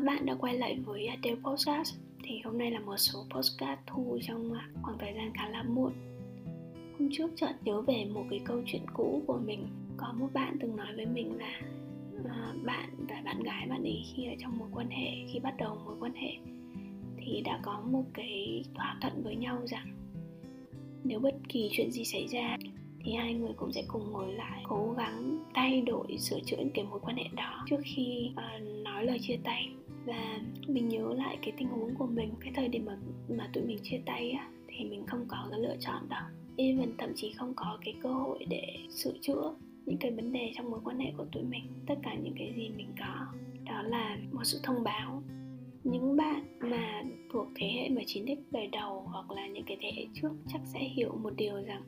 các bạn đã quay lại với à, Adele Podcast. Thì hôm nay là một số podcast thu trong à, khoảng thời gian khá là muộn. Hôm trước chợt nhớ về một cái câu chuyện cũ của mình. Có một bạn từng nói với mình là uh, Bạn và bạn gái bạn ấy khi ở trong mối quan hệ Khi bắt đầu mối quan hệ Thì đã có một cái thỏa thuận với nhau rằng Nếu bất kỳ chuyện gì xảy ra thì hai người cũng sẽ cùng ngồi lại cố gắng thay đổi sửa chữa cái mối quan hệ đó. Trước khi uh, nói lời chia tay và mình nhớ lại cái tình huống của mình, cái thời điểm mà mà tụi mình chia tay á, thì mình không có cái lựa chọn đâu even thậm chí không có cái cơ hội để sửa chữa những cái vấn đề trong mối quan hệ của tụi mình. Tất cả những cái gì mình có, đó là một sự thông báo. Những bạn mà thuộc thế hệ mà chín x đời đầu hoặc là những cái thế hệ trước chắc sẽ hiểu một điều rằng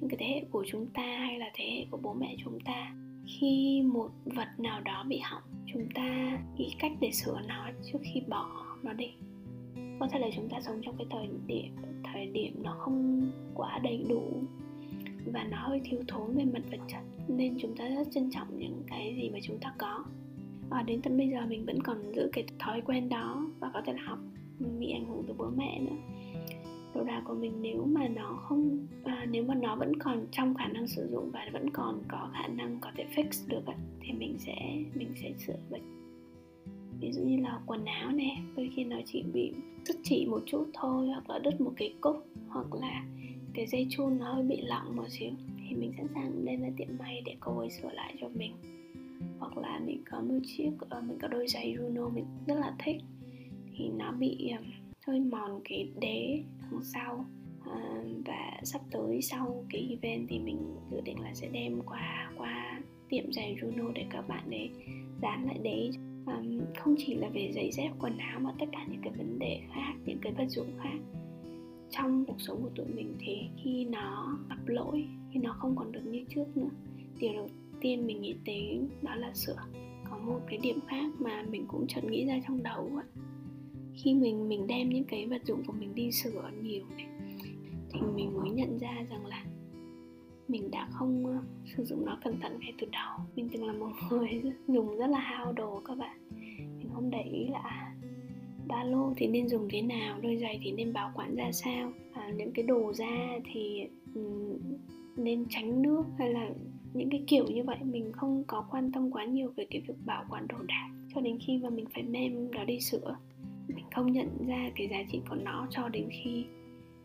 những cái thế hệ của chúng ta hay là thế hệ của bố mẹ chúng ta khi một vật nào đó bị hỏng, chúng ta nghĩ cách để sửa nó trước khi bỏ nó đi. Có thể là chúng ta sống trong cái thời điểm thời điểm nó không quá đầy đủ và nó hơi thiếu thốn về mặt vật chất, nên chúng ta rất trân trọng những cái gì mà chúng ta có. Và đến tận bây giờ mình vẫn còn giữ cái thói quen đó và có thể là học, bị ảnh hưởng từ bố mẹ nữa. Đồ đạc của mình nếu mà nó không nếu mà nó vẫn còn trong khả năng sử dụng và vẫn còn có khả năng có thể fix được thì mình sẽ mình sẽ sửa bệnh. Ví dụ như là quần áo nè, đôi khi nó chỉ bị đứt chỉ một chút thôi, hoặc là đứt một cái cúc, hoặc là cái dây chun nó hơi bị lỏng một xíu, thì mình sẵn sàng lên ra tiệm may để cô ấy sửa lại cho mình. Hoặc là mình có một chiếc ờ, mình có đôi giày Juno mình rất là thích, thì nó bị ờ, hơi mòn cái đế đằng sau và sắp tới sau cái event thì mình dự định là sẽ đem qua qua tiệm giày Juno để các bạn để dán lại đấy. Um, không chỉ là về giày dép quần áo mà tất cả những cái vấn đề khác những cái vật dụng khác trong cuộc sống của tụi mình. Thì khi nó gặp lỗi khi nó không còn được như trước nữa điều đầu tiên mình nghĩ đến đó là sửa. Có một cái điểm khác mà mình cũng chợt nghĩ ra trong đầu á. Khi mình mình đem những cái vật dụng của mình đi sửa nhiều này thì mình mới nhận ra rằng là mình đã không ờ, sử dụng nó cẩn thận ngay từ đầu. Mình từng là một người dùng rất là hao đồ các bạn. Mình không để ý là à, ba lô thì nên dùng thế nào đôi giày thì nên bảo quản ra sao à, những cái đồ da thì nên tránh nước hay là những cái kiểu như vậy. Mình không có quan tâm quá nhiều về cái việc bảo quản đồ đạc cho đến khi mà mình phải đem nó đi sửa. Mình không nhận ra cái giá trị của nó cho đến khi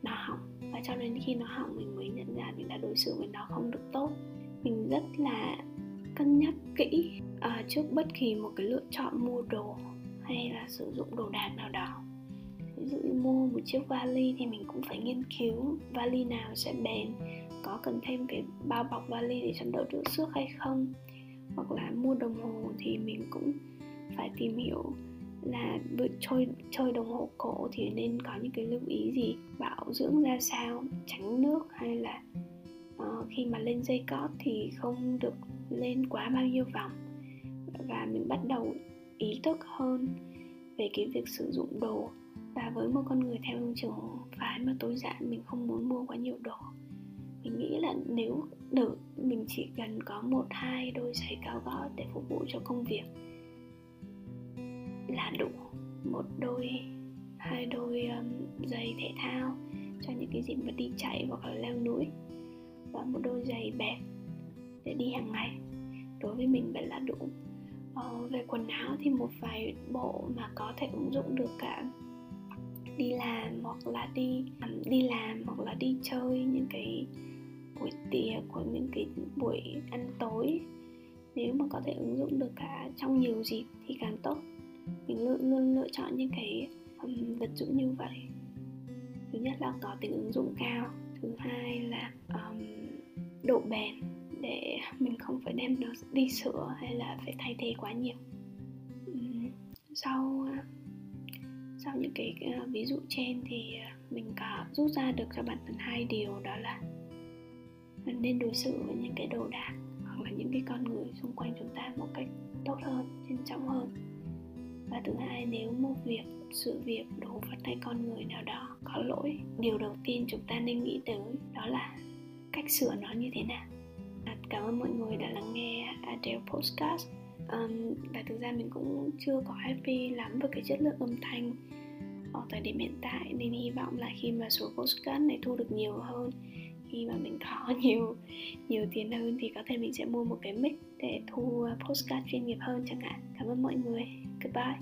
nó hỏng và cho đến khi nó hỏng mình mới nhận ra mình đã đối xử với nó không được tốt. Mình rất là cân nhắc kỹ uh, trước bất kỳ một cái lựa chọn mua đồ hay là sử dụng đồ đạc nào đó. Ví dụ như mua một chiếc vali thì mình cũng phải nghiên cứu vali nào sẽ bền có cần thêm cái bao bọc vali để cho đỡ trữ xước hay không. Hoặc là mua đồng hồ thì mình cũng phải tìm hiểu là chơi chơi đồng hồ cổ thì nên có những cái lưu ý gì? Bảo dưỡng ra sao? Tránh nước hay là uh, khi mà lên dây cót thì không được lên quá bao nhiêu vòng? Và mình bắt đầu ý thức hơn về cái việc sử dụng đồ. Và với một con người theo trường phái mà tối giản mình không muốn mua quá nhiều đồ. Mình nghĩ là nếu được mình chỉ cần có một hai đôi giày cao gót để phục vụ cho công việc là đủ một đôi hai đôi um, giày thể thao cho những cái dịp mà đi chạy hoặc là leo núi. Và một đôi giày bẹt để đi hàng ngày. Đối với mình vậy là đủ. Ờ, về quần áo thì một vài bộ mà có thể ứng dụng được cả đi làm hoặc là đi um, đi làm hoặc là đi chơi những cái buổi tiệc hoặc những cái buổi ăn tối. Nếu mà có thể ứng dụng được cả trong nhiều dịp thì càng tốt mình luôn luôn lựa chọn những cái um, vật dụng như vậy. Thứ nhất là có tính ứng dụng cao thứ hai là um, độ bền để mình không phải đem nó đi sửa hay là phải thay thế quá nhiều. Um, sau à, sau những cái uh, ví dụ trên thì à, mình có rút ra được cho bản thân hai điều đó là mình nên đối xử với những cái đồ đạc hoặc là những cái con người xung quanh chúng ta một cách tốt hơn trân trọng hơn và thứ hai nếu một việc sự việc đổ vào hay con người nào đó có lỗi điều đầu tiên chúng ta nên nghĩ tới đó là cách sửa nó như thế nào. À, cảm ơn mọi người đã lắng nghe Adele Podcast. Um, và thực ra mình cũng chưa có happy lắm với cái chất lượng âm thanh ở thời điểm hiện tại nên hy vọng là khi mà số postcard này thu được nhiều hơn khi mà mình có nhiều nhiều tiền hơn thì có thể mình sẽ mua một cái mic để thu ờ, postcard chuyên nghiệp hơn chẳng hạn. Cảm ơn mọi người. Goodbye